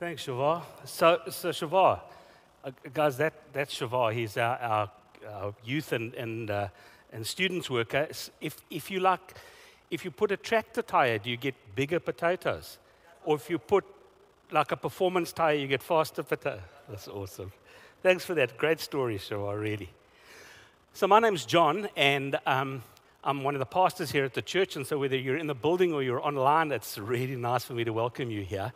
Thanks, Shavar. So, so Shavar, uh, guys, that, that's Shavar. He's our, our, our youth and, and, uh, and students worker. If, if you like, if you put a tractor tire, do you get bigger potatoes? Or if you put like a performance tire, you get faster potatoes. That's awesome. Thanks for that. Great story, Shavar, really. So my name's John, and um, I'm one of the pastors here at the church. And so whether you're in the building or you're online, it's really nice for me to welcome you here.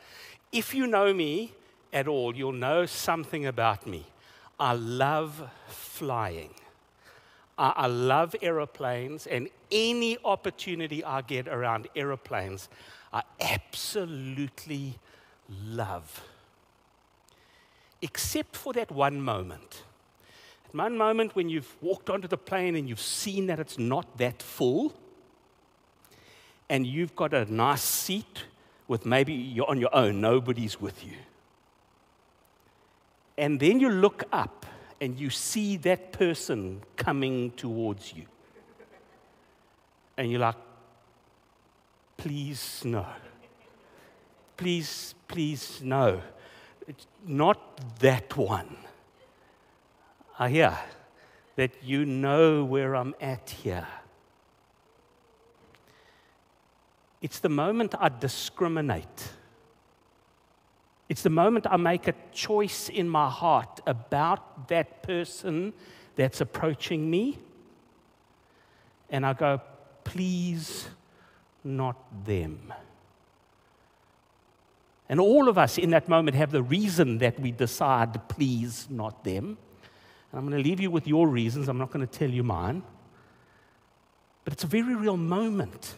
If you know me at all, you'll know something about me. I love flying. I, love aeroplanes, and any opportunity I get around aeroplanes, I absolutely love. Except for that one moment. One moment when you've walked onto the plane and you've seen that it's not that full, and you've got a nice seat with maybe you're on your own, nobody's with you. And then you look up and you see that person coming towards you. And you're like, please, no. Please, please, no. It's not that one. I hear that you know where I'm at here. It's the moment I discriminate. It's the moment I make a choice in my heart about that person that's approaching me. And I go, please, not them. And all of us in that moment have the reason that we decide, please, not them. And I'm going to leave you with your reasons. I'm not going to tell you mine. But it's a very real moment.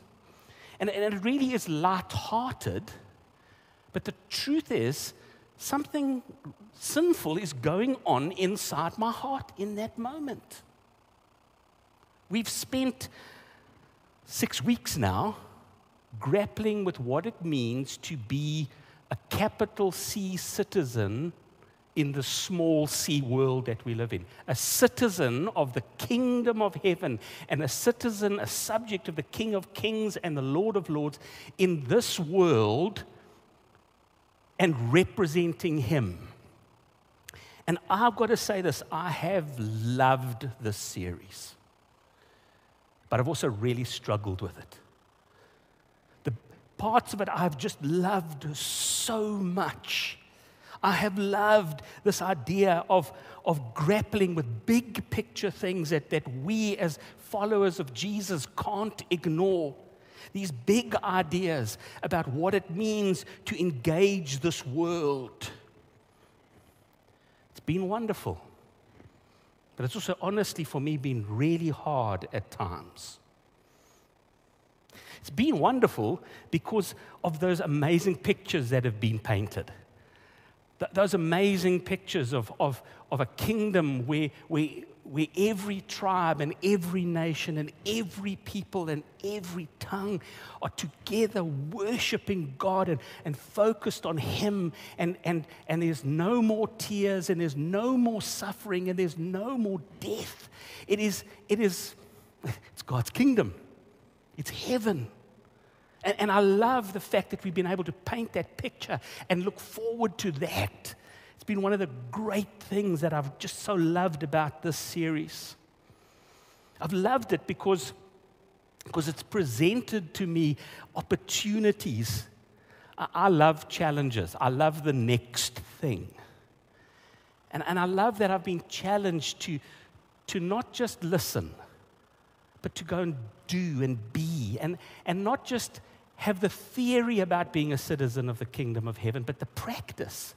And, and it really is light-hearted. But the truth is, something sinful is going on inside my heart in that moment. We've spent six weeks now grappling with what it means to be a capital C citizen in the small c world that we live in. A citizen of the kingdom of heaven and a citizen, a subject of the King of kings and the Lord of lords in this world and representing him. And I've got to say this I have loved this series, but I've also really struggled with it. The parts of it I've just loved so much I have loved this idea of, of grappling with big picture things that, that we as followers of Jesus can't ignore. These big ideas about what it means to engage this world. It's been wonderful. But it's also, honestly, for me, been really hard at times. It's been wonderful because of those amazing pictures that have been painted. Th- those amazing pictures of, of, of a kingdom where, where, where every tribe and every nation and every people and every tongue are together worshiping God and, and focused on Him. And, and, and there's no more tears and there's no more suffering and there's no more death. It is, it is it's God's kingdom, it's heaven. And, and, I love the fact that we've been able to paint that picture and look forward to that. It's been one of the great things that I've just so loved about this series. I've loved it because, because it's presented to me opportunities. I, I love challenges, I love the next thing. And, and I love that I've been challenged to, to not just listen, but to go and do and be, and, and not just have the theory about being a citizen of the kingdom of heaven, but the practice.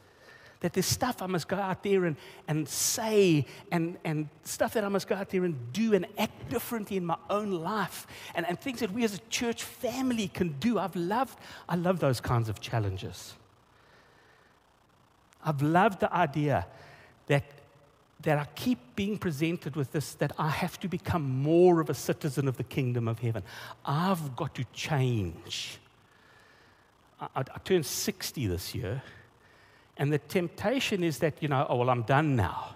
That there's stuff I must go out there and, and say, and, and stuff that I must go out there and do and act differently in my own life, and, and things that we as a church family can do. I've loved, I love those kinds of challenges. I've loved the idea that that I keep being presented with this that I have to become more of a citizen of the kingdom of heaven. I've got to change. I, I, I turned 60 this year, and the temptation is that, you know, oh, well, I'm done now.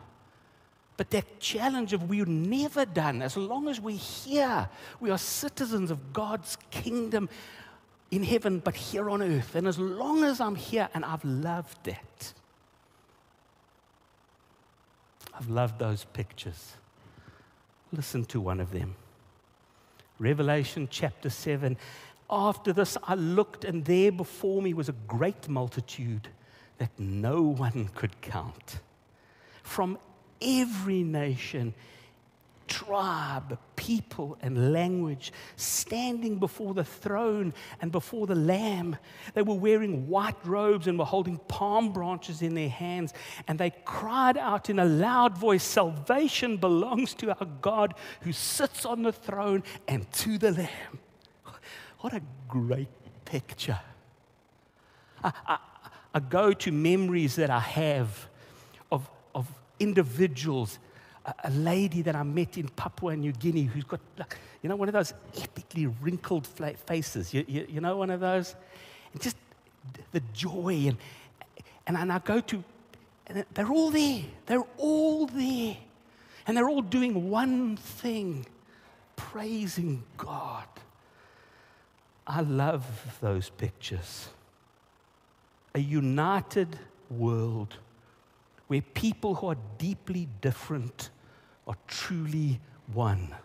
But that challenge of we're never done, as long as we're here, we are citizens of God's kingdom. in heaven, but here on earth. And as long as I'm here, and I've loved that, I've loved those pictures. Listen to one of them. Revelation chapter 7. After this, I looked, and there before me was a great multitude that no one could count. From every nation, tribe, people, and language standing before the throne and before the Lamb. They were wearing white robes and were holding palm branches in their hands. And they cried out in a loud voice Salvation belongs to our God who sits on the throne and to the Lamb. What a great picture. I, I, I go to memories that I have of, of individuals a, lady that I met in Papua New Guinea who's got, like, you know, one of those epically wrinkled faces. You, you, you know, one of those? And just the joy. And, and, and I go to, and they're all there. They're all there. And they're all doing one thing praising God. I love those pictures. A united world where people who are deeply different are truly one.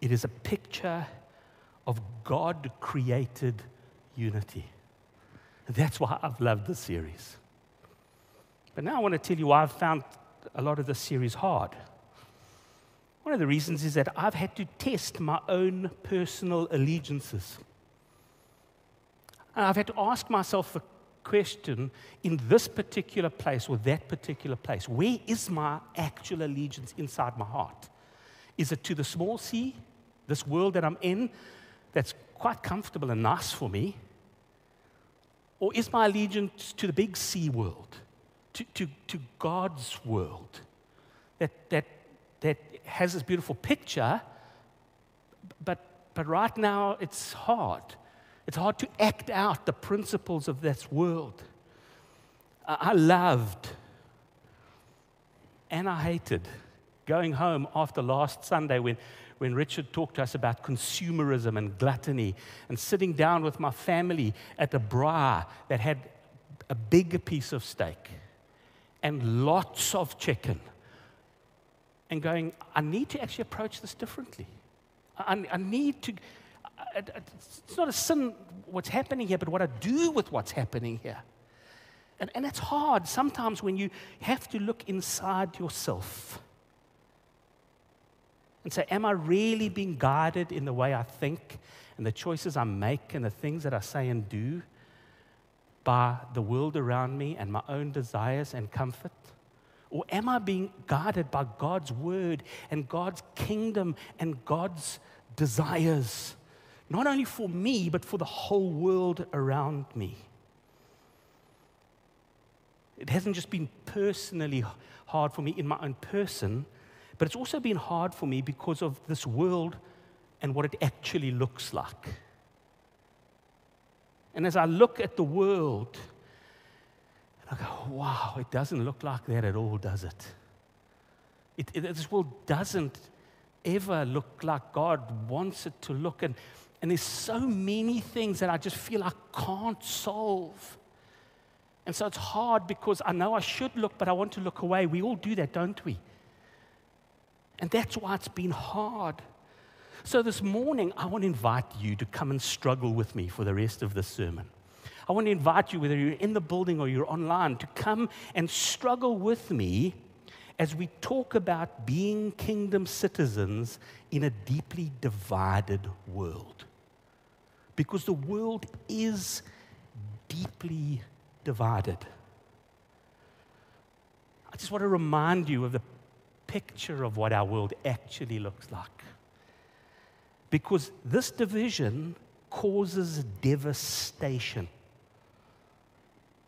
It is a picture of God created unity. That's why I've loved this series. But now I want to tell you why I've found a lot of this series hard. One of the reasons is that I've had to test my own personal allegiances. I've had to ask myself the question in this particular place or that particular place, where is my actual allegiance inside my heart? Is it to the small c, this world that I'm in, that's quite comfortable and nice for me? Or is my allegiance to the big C world, to, to, to God's world, that, that, that has this beautiful picture, but, but right now it's hard? It's hard to act out the principles of this world. I loved and I hated going home after last Sunday when, when Richard talked to us about consumerism and gluttony and sitting down with my family at a braai that had a big piece of steak and lots of chicken and going, I need to actually approach this differently. I, I need to it's not a sin what's happening here, but what I do with what's happening here. And, and it's hard sometimes when you have to look inside yourself and say, Am I really being guided in the way I think and the choices I make and the things that I say and do by the world around me and my own desires and comfort? Or am I being guided by God's word and God's kingdom and God's desires? Not only for me, but for the whole world around me. It hasn't just been personally hard for me in my own person, but it's also been hard for me because of this world and what it actually looks like. And as I look at the world, I go, wow, it doesn't look like that at all, does it? it, it this world doesn't ever look like God wants it to look. And and there's so many things that I just feel I can't solve. And so it's hard because I know I should look, but I want to look away. We all do that, don't we? And that's why it's been hard. So this morning, I want to invite you to come and struggle with me for the rest of the sermon. I want to invite you, whether you're in the building or you're online, to come and struggle with me as we talk about being kingdom citizens in a deeply divided world because the world is deeply divided. I just want to remind you of the picture of what our world actually looks like. Because this division causes devastation.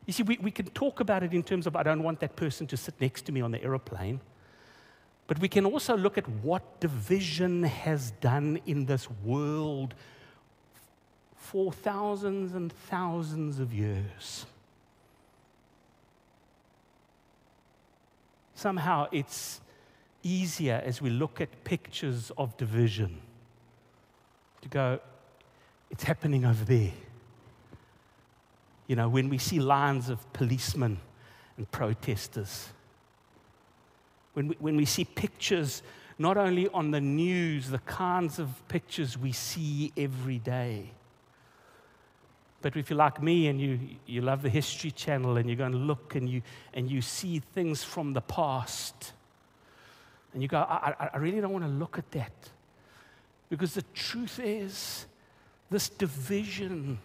You see, we, we can talk about it in terms of I don't want that person to sit next to me on the aeroplane. But we can also look at what division has done in this world for thousands and thousands of years. Somehow it's easier as we look at pictures of division to go, It's happening over there. You know, when we see lines of policemen and protesters, when we, when we see pictures not only on the news, the kinds of pictures we see every day. But if you're like me and you, you love the History Channel and you're going to look and you, and you see things from the past, and you go, I, I, I really don't want to look at that. Because the truth is, this division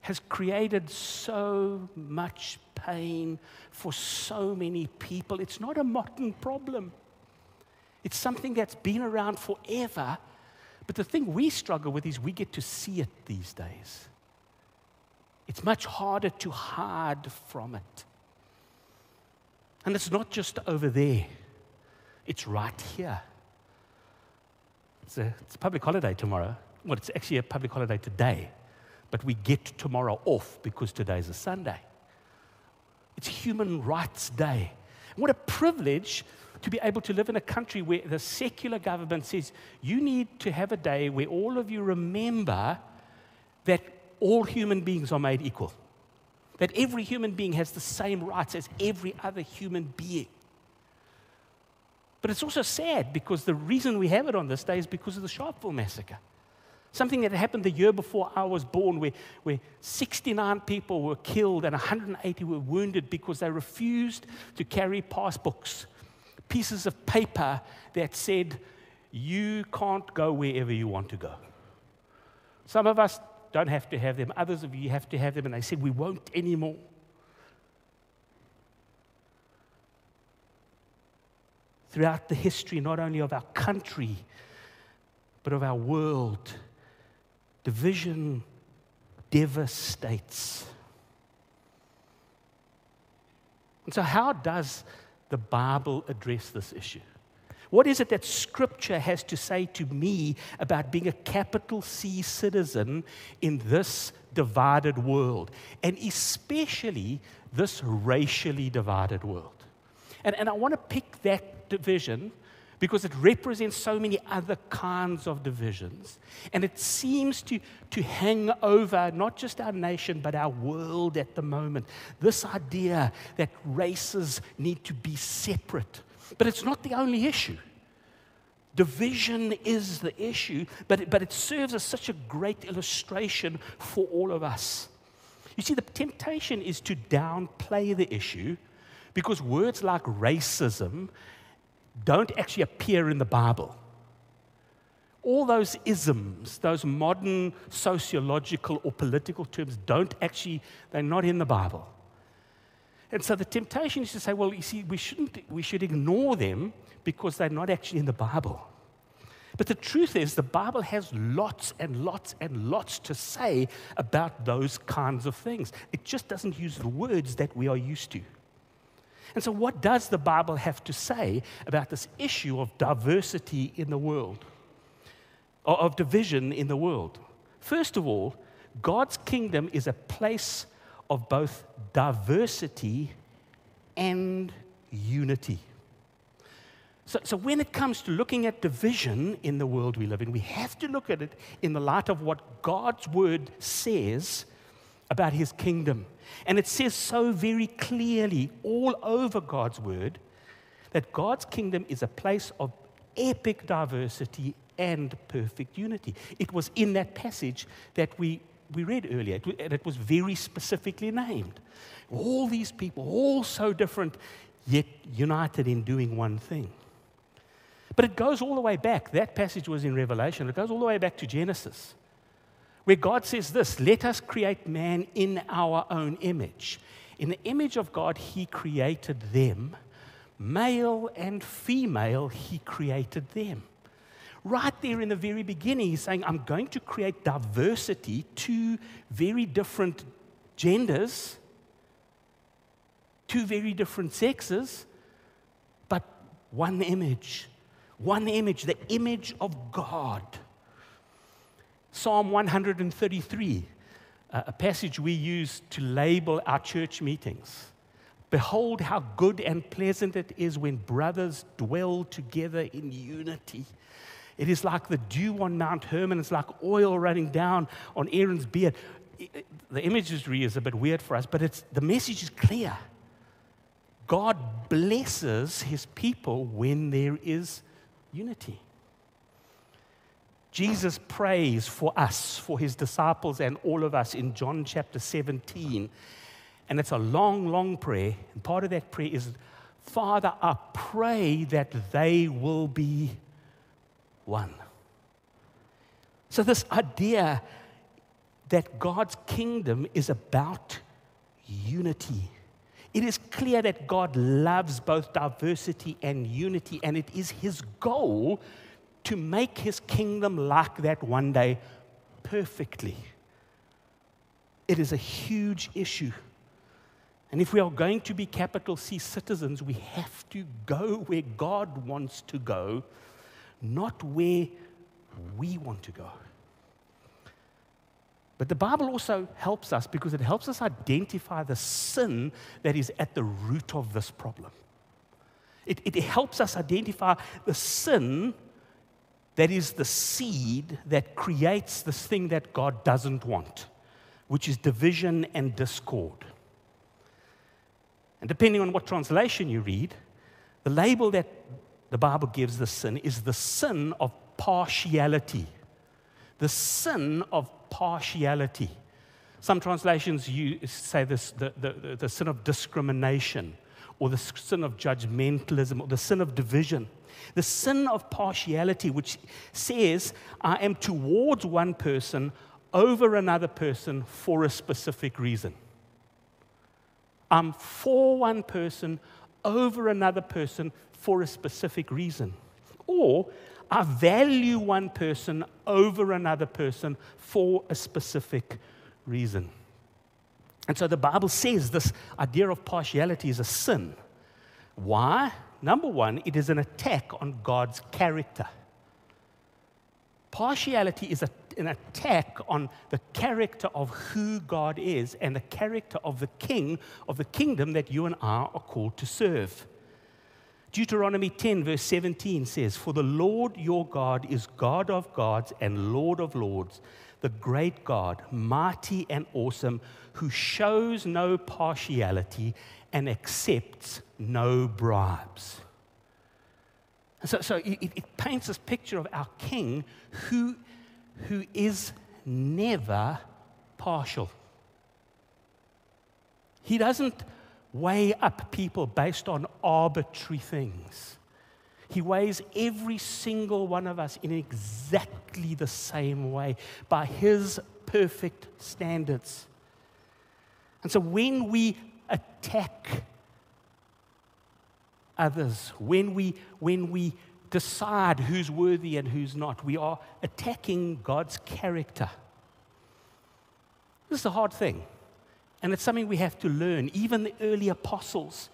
has created so much pain for so many people. It's not a modern problem. It's something that's been around forever. But the thing we struggle with is we get to see it these days. It's much harder to hide from it. And it's not just over there, it's right here. It's a, it's a public holiday tomorrow. Well, it's actually a public holiday today, but we get tomorrow off because today's a Sunday. It's Human Rights Day. What a privilege to be able to live in a country where the secular government says you need to have a day where all of you remember that all human beings are made equal, that every human being has the same rights as every other human being. But it's also sad because the reason we have it on this day is because of the Sharpeville massacre. Something that happened the year before I was born, where, where 69 people were killed and 180 were wounded because they refused to carry passbooks, pieces of paper that said, You can't go wherever you want to go. Some of us don't have to have them, others of you have to have them, and they said, We won't anymore. Throughout the history, not only of our country, but of our world, Division devastates. And so, how does the Bible address this issue? What is it that Scripture has to say to me about being a capital C citizen in this divided world, and especially this racially divided world? And, and I want to pick that division because it represents so many other kinds of divisions. And it seems to, to hang over not just our nation, but our world at the moment. This idea that races need to be separate. But it's not the only issue. Division is the issue, but it, but it serves as such a great illustration for all of us. You see, the temptation is to downplay the issue because words like racism don't actually appear in the Bible. All those isms, those modern sociological or political terms, don't actually, they're not in the Bible. And so the temptation is to say, well, you see, we, shouldn't, we should ignore them because they're not actually in the Bible. But the truth is, the Bible has lots and lots and lots to say about those kinds of things. It just doesn't use the words that we are used to. And so, what does the Bible have to say about this issue of diversity in the world, or of division in the world? First of all, God's kingdom is a place of both diversity and unity. So, so, when it comes to looking at division in the world we live in, we have to look at it in the light of what God's word says about his kingdom. And it says so very clearly all over God's word that God's kingdom is a place of epic diversity and perfect unity. It was in that passage that we, we read earlier, and it was very specifically named. All these people, all so different, yet united in doing one thing. But it goes all the way back. That passage was in Revelation. It goes all the way back to Genesis where God says this let us create man in our own image. In the image of God, He created them. Male and female, He created them. Right there in the very beginning, He's saying, I'm going to create diversity, two very different genders, two very different sexes, but one image. One image, the image of God. Psalm 133, uh, a passage we use to label our church meetings. Behold, how good and pleasant it is when brothers dwell together in unity. It is like the dew on Mount Hermon. It's like oil running down on Aaron's beard. The imagery is a bit weird for us, but it's, the message is clear. God blesses his people when there is unity. Jesus prays for us, for his disciples, and all of us in John chapter 17. And it's a long, long prayer. And part of that prayer is Father, I pray that they will be one. So, this idea that God's kingdom is about unity. It is clear that God loves both diversity and unity, and it is his goal to make his kingdom like that one day perfectly. It is a huge issue. And if we are going to be capital C citizens, we have to go where God wants to go, not where we want to go. But the Bible also helps us because it helps us identify the sin that is at the root of this problem. It, it helps us identify the sin that is the seed that creates this thing that God doesn't want, which is division and discord. And depending on what translation you read, the label that the Bible gives the sin is the sin of partiality. The sin of partiality. Some translations you say this, the, the, the sin of discrimination, or the sin of judgmentalism, or the sin of division. The sin of partiality, which says, I am towards one person over another person for a specific reason. I'm for one person over another person for a specific reason. Or I value one person over another person for a specific reason. And so the Bible says this idea of partiality is a sin. Why? Number one, it is an attack on God's character. Partiality is a, an attack on the character of who God is and the character of the king of the kingdom that you and I are called to serve. Deuteronomy 10, verse 17 says, For the Lord your God is God of gods and Lord of lords, the great God, mighty and awesome, who shows no partiality and accepts no bribes. so, so it, it paints this picture of our king who, who is never partial. He doesn't weigh up people based on arbitrary things. He weighs every single one of us in exactly the same way by His perfect standards. And so when we attack others, when we, when we decide who's worthy and who's not, we are attacking God's character. This is a hard thing. And it's something we have to learn. Even the early apostles.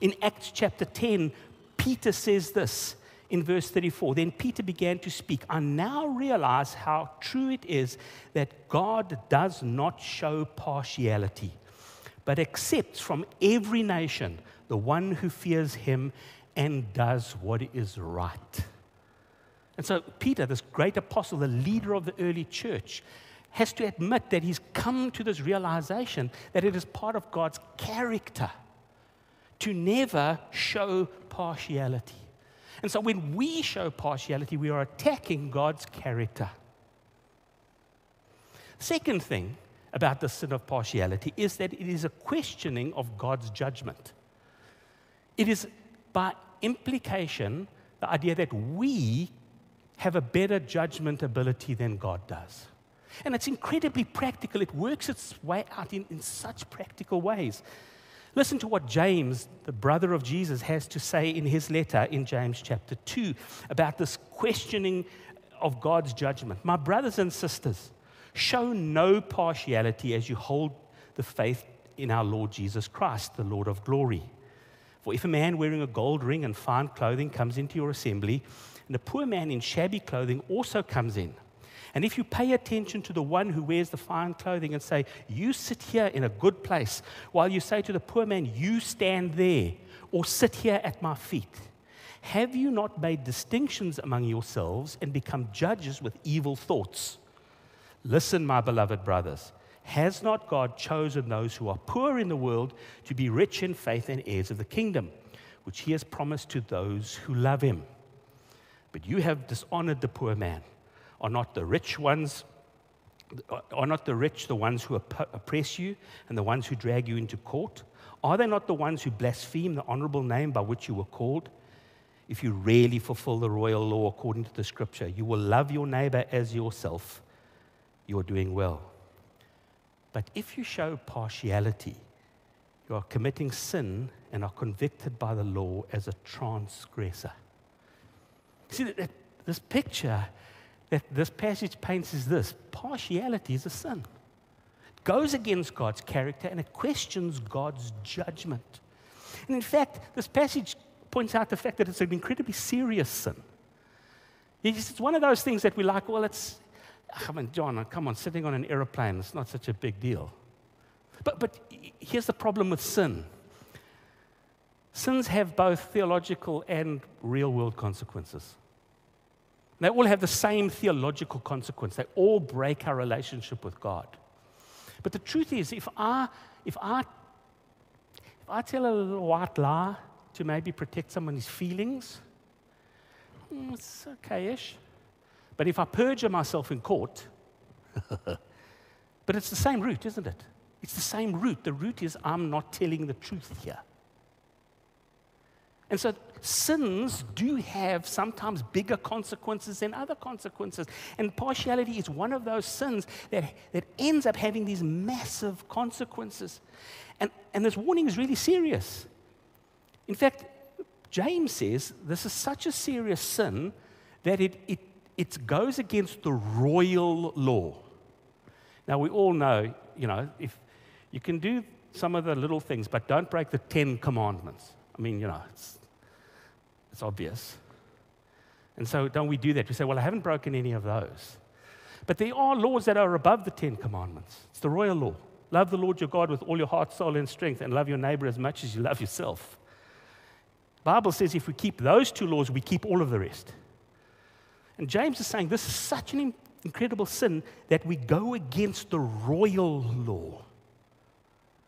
In Acts chapter 10, Peter says this in verse 34 Then Peter began to speak. I now realize how true it is that God does not show partiality, but accepts from every nation the one who fears him and does what is right. And so, Peter, this great apostle, the leader of the early church, has to admit that he's come to this realization that it is part of God's character to never show partiality. And so when we show partiality, we are attacking God's character. Second thing about the sin of partiality is that it is a questioning of God's judgment. It is by implication the idea that we have a better judgment ability than God does. And it's incredibly practical. It works its way out in, in such practical ways. Listen to what James, the brother of Jesus, has to say in his letter in James chapter 2 about this questioning of God's judgment. My brothers and sisters, show no partiality as you hold the faith in our Lord Jesus Christ, the Lord of glory. For if a man wearing a gold ring and fine clothing comes into your assembly, and a poor man in shabby clothing also comes in, and if you pay attention to the one who wears the fine clothing and say, You sit here in a good place, while you say to the poor man, You stand there, or sit here at my feet, Have you not made distinctions among yourselves and become judges with evil thoughts? Listen, my beloved brothers. Has not God chosen those who are poor in the world to be rich in faith and heirs of the kingdom, which he has promised to those who love him? But you have dishonored the poor man. Are not the rich ones are not the rich the ones who oppress you and the ones who drag you into court? Are they not the ones who blaspheme the honorable name by which you were called? If you really fulfill the royal law according to the scripture, you will love your neighbor as yourself. You are doing well. But if you show partiality, you are committing sin and are convicted by the law as a transgressor. See, that, this picture that this passage paints is this partiality is a sin. It goes against God's character and it questions God's judgment. And in fact, this passage points out the fact that it's an incredibly serious sin. It's one of those things that we like, well, it's, come on, John, come on, sitting on an aeroplane, it's not such a big deal. But, but here's the problem with sin sins have both theological and real world consequences. They all have the same theological consequence. They all break our relationship with God. But the truth is, if I, if I, if I tell a little white lie to maybe protect someone's feelings, hmm, it's okay ish. But if I perjure myself in court, but it's the same root, isn't it? It's the same root. The root is I'm not telling the truth here. And so sins do have sometimes bigger consequences than other consequences. And partiality is one of those sins that, that ends up having these massive consequences. And, and this warning is really serious. In fact, James says this is such a serious sin that it, it, it goes against the royal law. Now, we all know, you know, if you can do some of the little things, but don't break the Ten Commandments. I mean, you know, it's, it's obvious. And so, don't we do that? We say, well, I haven't broken any of those. But there are laws that are above the Ten Commandments. It's the royal law. Love the Lord your God with all your heart, soul, and strength, and love your neighbor as much as you love yourself. Bible says if we keep those two laws, we keep all of the rest. And James is saying this is such an incredible sin that we go against the royal law.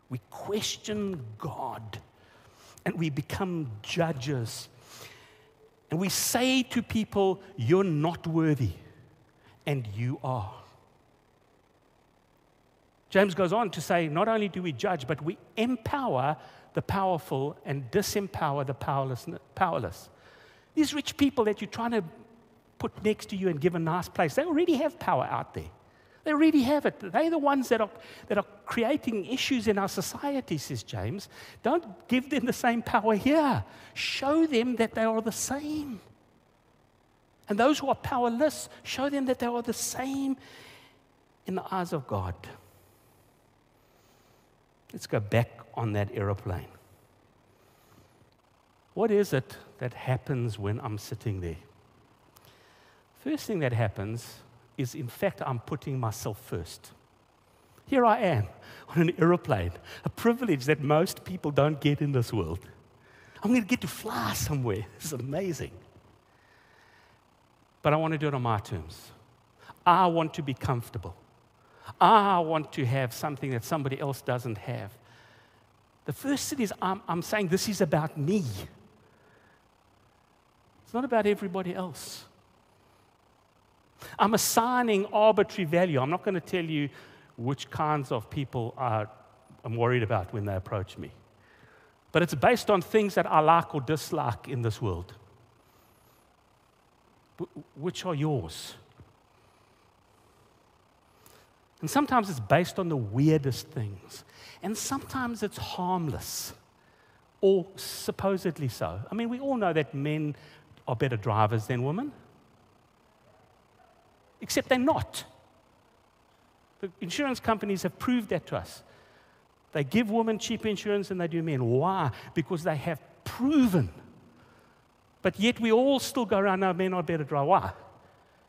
We question God and we become judges. And we say to people, You're not worthy, and you are. James goes on to say, Not only do we judge, but we empower the powerful and disempower the powerless. powerless. These rich people that you're trying to put next to you and give a nice place, they already have power out there. They already have it. They're the ones that are, that are creating issues in our society, says James. Don't give them the same power here. Show them that they are the same. And those who are powerless, show them that they are the same in the eyes of God. Let's go back on that aeroplane. What is it that happens when I'm sitting there? First thing that happens is, in fact, I'm putting myself first. Here I am on an aeroplane, a privilege that most people don't get in this world. I'm going to get to fly somewhere. This is amazing. But I want to do it on my terms. I want to be comfortable. I want to have something that somebody else doesn't have. The first thing is I'm, I'm saying this is about me. It's not about everybody else. I'm assigning arbitrary value. I'm not going to tell you which kinds of people are, I'm worried about when they approach me. But it's based on things that I like or dislike in this world. Which are yours? And sometimes it's based on the weirdest things. And sometimes it's harmless, or supposedly so. I mean, we all know that men are better drivers than women, except they're not. The insurance companies have proved that to us. They give women cheap insurance and they do men. Why? Because they have proven. But yet we all still go around, no, men are better drivers. Why?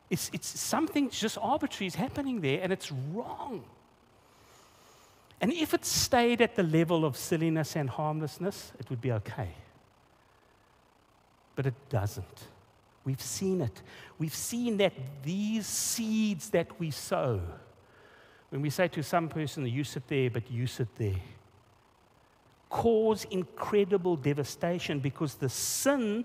It's, it's something just arbitrary is happening there, and it's wrong. And if it stayed at the level of silliness and harmlessness, it would be okay. but it doesn't. We've seen it. We've seen that these seeds that we sow, when we say to some person, you sit there, but you sit there, cause incredible devastation because the sin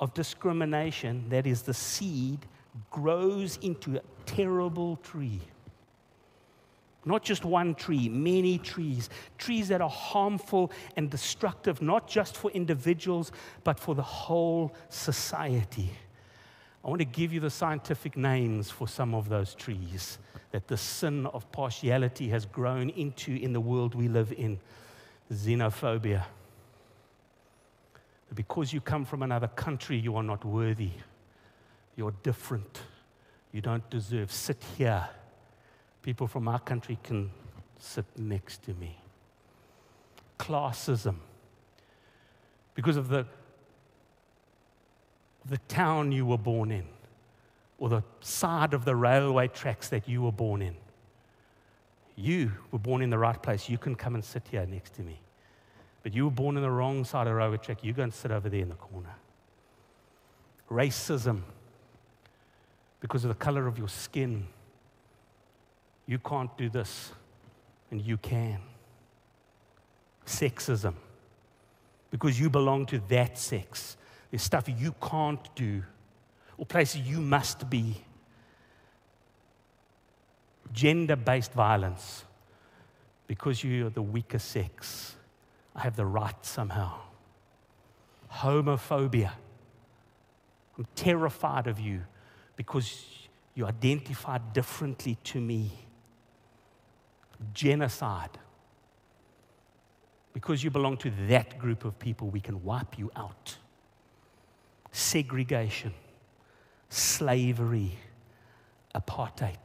of discrimination, that is the seed, grows into a terrible tree. Not just one tree, many trees. Trees that are harmful and destructive, not just for individuals, but for the whole society. I want to give you the scientific names for some of those trees that the sin of partiality has grown into in the world we live in xenophobia. Because you come from another country, you are not worthy. You're different. You don't deserve. Sit here people from our country can sit next to me. Classism. Because of the, the town you were born in, or the side of the railway tracks that you were born in. You were born in the right place. You can come and sit here next to me. But you were born in the wrong side of the railway track. You go and sit over there in the corner. Racism. Because of the color of your skin, you can't do this, and you can. Sexism, because you belong to that sex. There's stuff you can't do, or places you must be. Gender based violence, because you're the weaker sex. I have the right somehow. Homophobia. I'm terrified of you because you identify differently to me genocide. Because you belong to that group of people, we can wipe you out. Segregation, slavery, apartheid.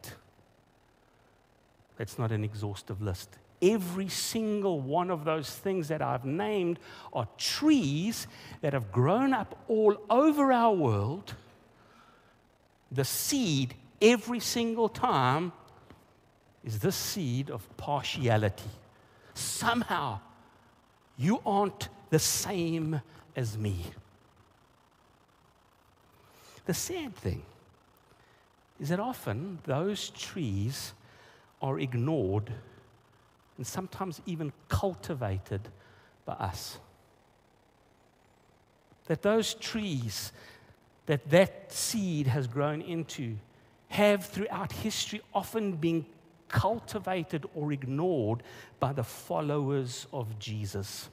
That's not an exhaustive list. Every single one of those things that I've named are trees that have grown up all over our world. The seed, every single time, is this seed of partiality. Somehow, you aren't the same as me. The sad thing is that often those trees are ignored and sometimes even cultivated by us. That those trees that that seed has grown into have throughout history often been cultivated or ignored by the followers of Jesus.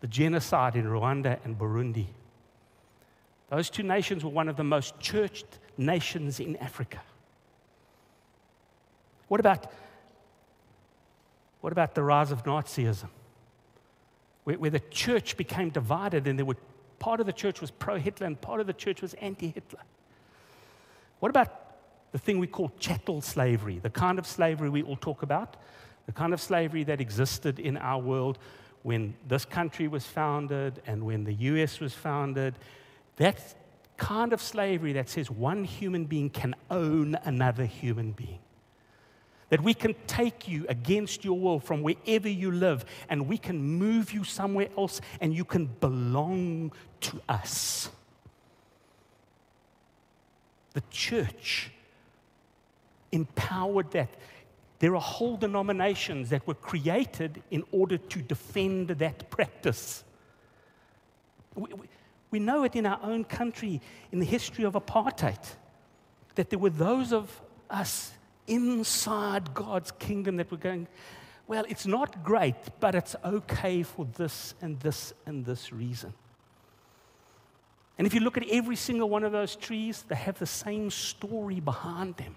The genocide in Rwanda and Burundi. Those two nations were one of the most churched nations in Africa. What about, what about the rise of Nazism? Where, where the church became divided and there were part of the church was pro Hitler and part of the church was anti Hitler. What about the thing we call chattel slavery, the kind of slavery we all talk about, the kind of slavery that existed in our world when this country was founded and when the US was founded. That kind of slavery that says one human being can own another human being. That we can take you against your will from wherever you live and we can move you somewhere else and you can belong to us. The church empowered that. There are whole denominations that were created in order to defend that practice. We, we, we know it in our own country, in the history of apartheid, that there were those of us inside God's kingdom that were going, well, it's not great, but it's okay for this and this and this reason. And if you look at every single one of those trees, they have the same story behind them.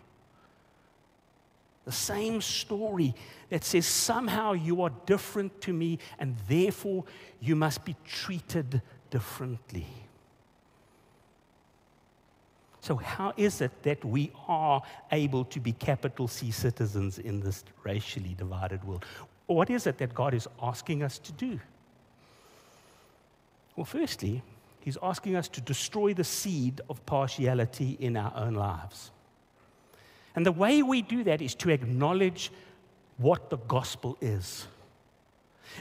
The same story that says somehow you are different to me and therefore you must be treated differently. So, how is it that we are able to be capital C citizens in this racially divided world? What is it that God is asking us to do? Well, firstly, He's asking us to destroy the seed of partiality in our own lives. And the way we do that is to acknowledge what the gospel is.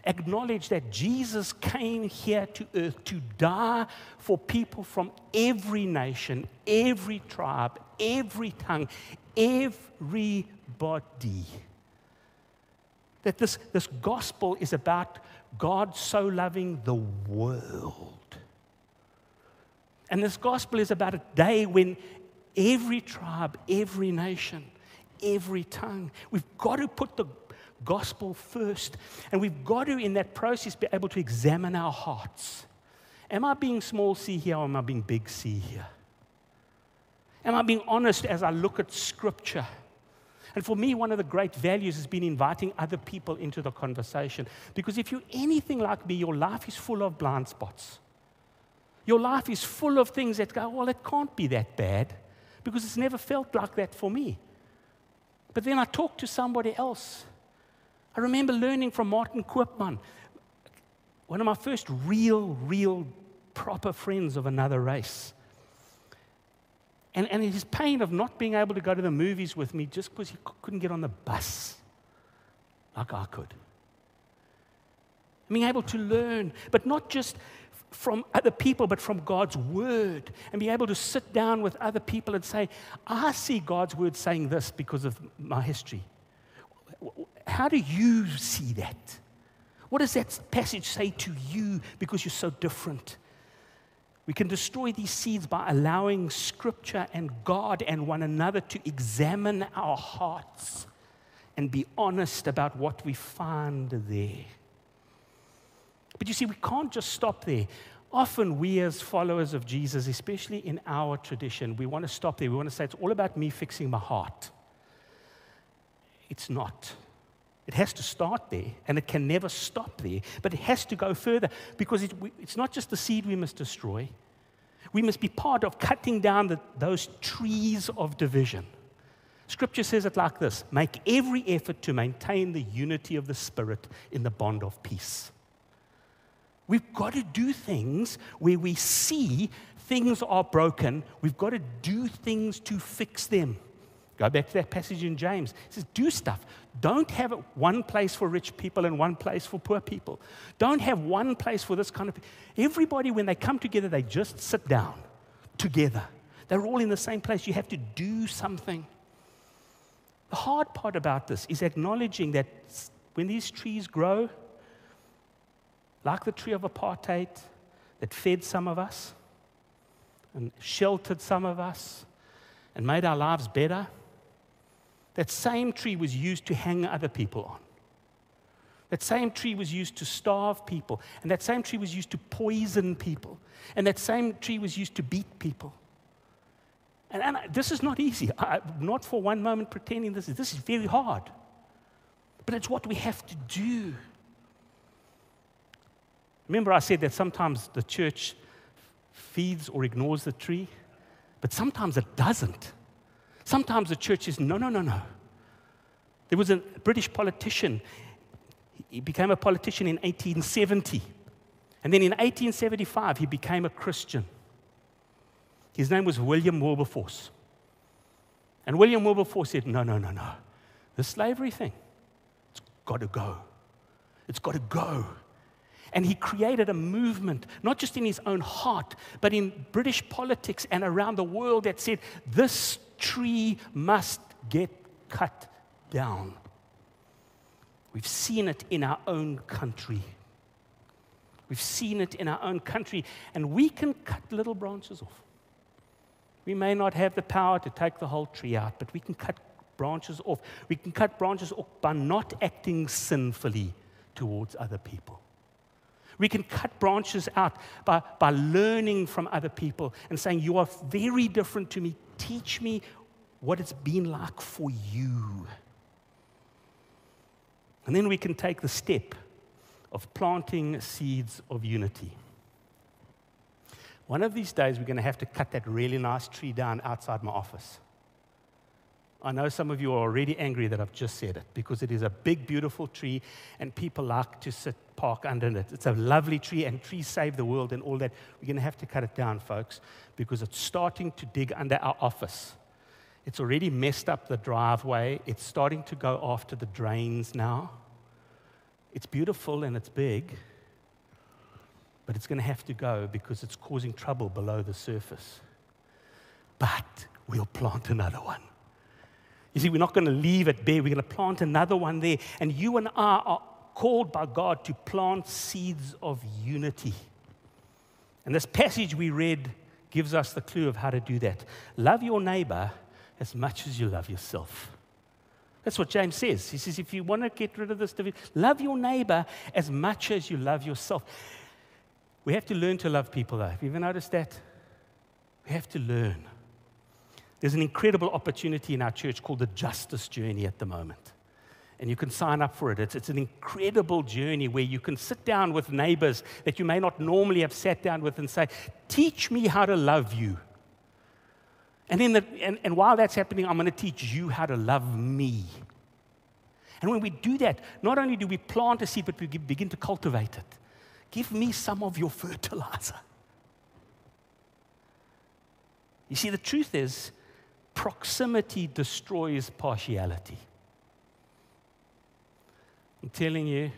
Acknowledge that Jesus came here to earth to die for people from every nation, every tribe, every tongue, everybody. That this, this gospel is about God so loving the world. And this gospel is about a day when every tribe, every nation, every tongue, we've got to put the gospel first. And we've got to, in that process, be able to examine our hearts. Am I being small c here or am I being big C here? Am I being honest as I look at scripture? And for me, one of the great values has been inviting other people into the conversation. Because if you're anything like me, your life is full of blind spots. Your life is full of things that go, well, it can't be that bad because it's never felt like that for me. But then I talk to somebody else I remember learning from Martin Koopman, one of my first real, real, proper friends of another race. And, and his pain of not being able to go to the movies with me just because he couldn't get on the bus like I could. Being able to learn, but not just from other people, but from God's word, and be able to sit down with other people and say, I see God's word saying this because of my history. How do you see that? What does that passage say to you because you're so different? We can destroy these seeds by allowing Scripture and God and one another to examine our hearts and be honest about what we find there. But you see, we can't just stop there. Often, we as followers of Jesus, especially in our tradition, we want to stop there. We want to say it's all about me fixing my heart. It's not. It has to start there, and it can never stop there, but it has to go further because it, it's not just the seed we must destroy. We must be part of cutting down the, those trees of division. Scripture says it like this make every effort to maintain the unity of the Spirit in the bond of peace. We've got to do things where we see things are broken. We've got to do things to fix them. Go back to that passage in James. It says, do stuff. Don't have one place for rich people and one place for poor people. Don't have one place for this kind of Everybody, when they come together, they just sit down together. They're all in the same place. You have to do something. The hard part about this is acknowledging that when these trees grow, like the tree of apartheid that fed some of us and sheltered some of us and made our lives better that same tree was used to hang other people on. That same tree was used to starve people. And that same tree was used to poison people. And that same tree was used to beat people. And, and this is not easy. I, not for one moment pretending this is. This is very hard. But it's what we have to do. Remember, I said that sometimes the church feeds or ignores the tree, but sometimes it doesn't. Sometimes the church says, no, no, no, no. There was a British politician. He became a politician in 1870. And then in 1875, he became a Christian. His name was William Wilberforce. And William Wilberforce said, No, no, no, no. The slavery thing, it's got to go. It's got to go. And he created a movement, not just in his own heart, but in British politics and around the world that said, This tree must get cut down. We've seen it in our own country. We've seen it in our own country, and we can cut little branches off. We may not have the power to take the whole tree out, but we can cut branches off. We can cut branches off by not acting sinfully towards other people. We can cut branches out by, by learning from other people and saying, You are very different to me. Teach me what it's been like for you. And then we can take the step of planting seeds of unity. One of these days, we're going to have to cut that really nice tree down outside my office. I know some of you are already angry that I've just said it because it is a big, beautiful tree and people like to sit, park under it. It's a lovely tree and trees save the world and all that. We're going to have to cut it down, folks, because it's starting to dig under our office. It's already messed up the driveway. It's starting to go after the drains now. It's beautiful and it's big, but it's going to have to go because it's causing trouble below the surface. But we'll plant another one. You see, we're not going to leave it bare. We're going to plant another one there. And you and I are called by God to plant seeds of unity. And this passage we read gives us the clue of how to do that. Love your neighbor as much as you love yourself. That's what James says. He says, if you want to get rid of this division, love your neighbor as much as you love yourself. We have to learn to love people, though. Have you ever noticed that? We have to learn. There's an incredible opportunity in our church called the Justice Journey at the moment. And you can sign up for it. It's, it's an incredible journey where you can sit down with neighbors that you may not normally have sat down with and say, Teach me how to love you. And, in the, and, and while that's happening, I'm going to teach you how to love me. And when we do that, not only do we plant a seed, but we begin to cultivate it. Give me some of your fertilizer. You see, the truth is, proximity destroys partiality. I'm telling you,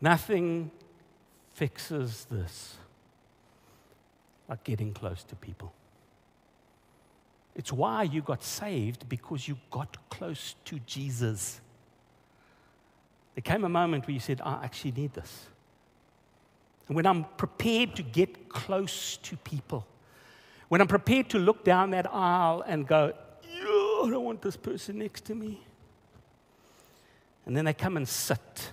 nothing fixes this like getting close to people. It's why you got saved because you got close to Jesus. There came a moment where you said, I actually need this. And when I'm prepared to get close to people, when I'm prepared to look down that aisle and go, I don't want this person next to me. And then they come and sit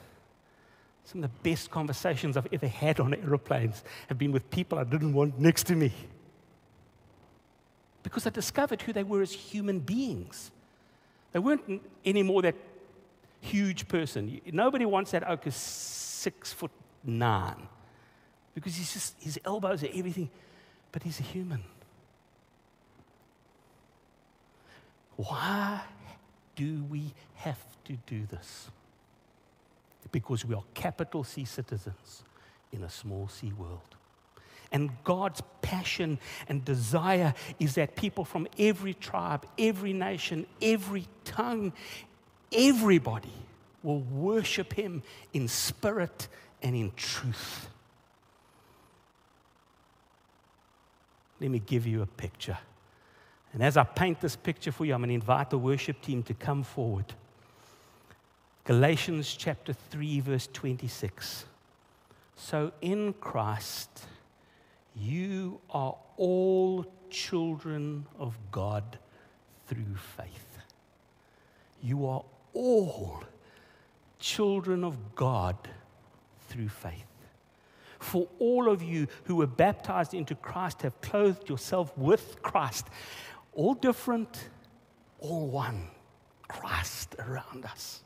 some of the best conversations I've ever had on aeroplanes have been with people I didn't want next to me. Because I discovered who they were as human beings. They weren't anymore that huge person. Nobody wants that oke six foot nine because he's just, his elbows are everything, but he's a human. Why do we have to do this? because we are capital C citizens in a small c world. And God's passion and desire is that people from every tribe, every nation, every tongue, everybody will worship Him in spirit and in truth. Let me give you a picture. And as I paint this picture for you, I'm going to invite the worship team to come forward. Galatians chapter 3, verse 26. So in Christ, you are all children of God through faith. You are all children of God through faith. For all of you who were baptized into Christ have clothed yourself with Christ. All different, all one. Christ around us.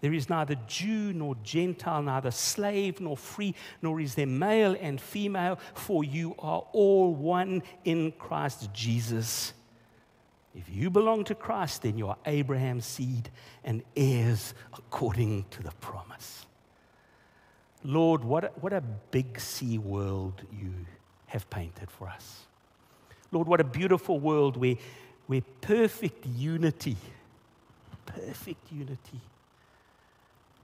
There is neither Jew nor Gentile, neither slave nor free, nor is there male and female, for you are all one in Christ Jesus. If you belong to Christ, then you are Abraham's seed and heirs according to the promise. Lord, what a, what a big C world you have painted for us. Lord, what a beautiful world where, where perfect unity, perfect unity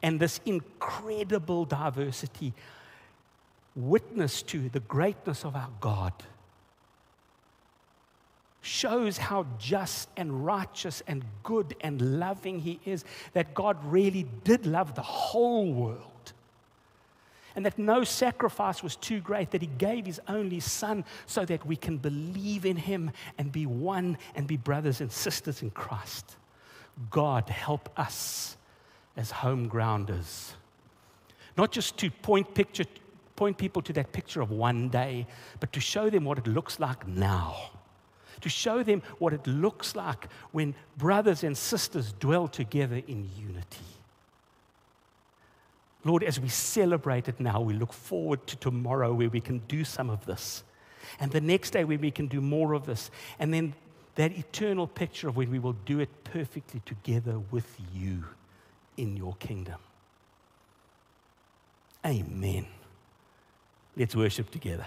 and this incredible diversity witness to the greatness of our God shows how just and righteous and good and loving He is, that God really did love the whole world. And that no sacrifice was too great, that He gave His only Son so that we can believe in Him and be one and be brothers and sisters in Christ. God, help us as home grounders. Not just to point, picture, point people to that picture of one day, but to show them what it looks like now. To show them what it looks like when brothers and sisters dwell together in unity. Lord, as we celebrate it now, we look forward to tomorrow where we can do some of this. And the next day where we can do more of this. And then that eternal picture of when we will do it perfectly together with you in your kingdom. Amen. Let's worship together.